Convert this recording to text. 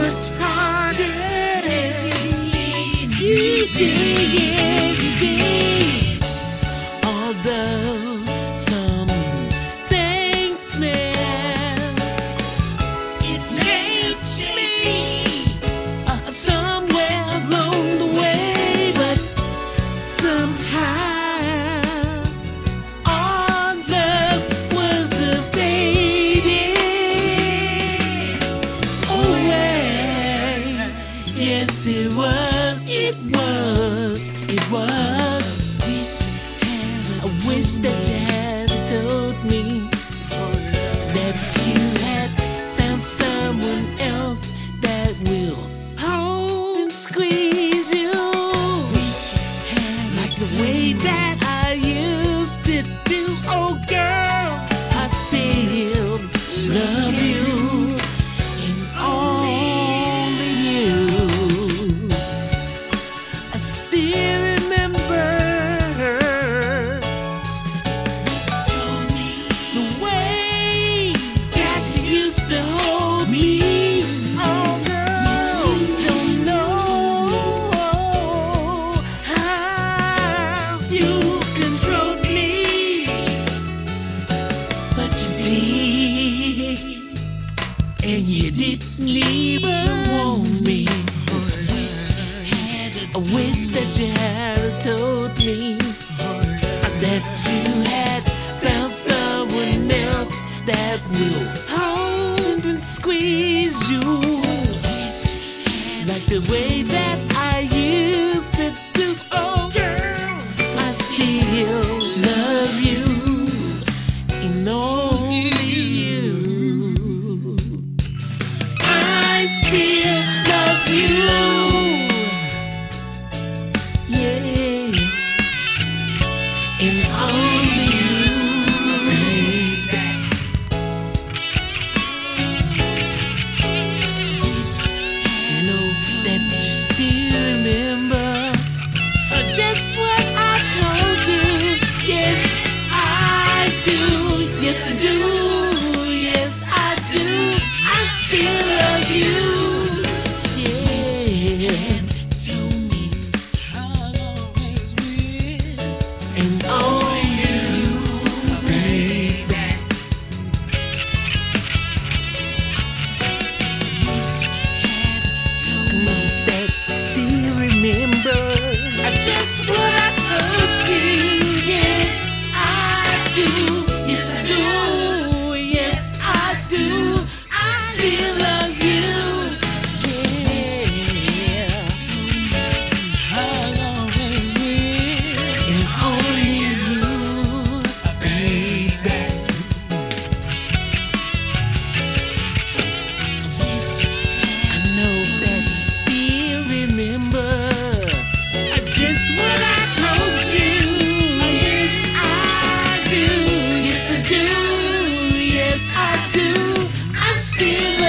much harder. You did. Although. it was, it was. I wish that you had told me that you had found someone else that will hold and squeeze you like the way that I used to do. Oh, girl. that will hold and squeeze you like the way that I used to do. Oh, girl, I still love you and only you. I still love you. Yeah, and only. feel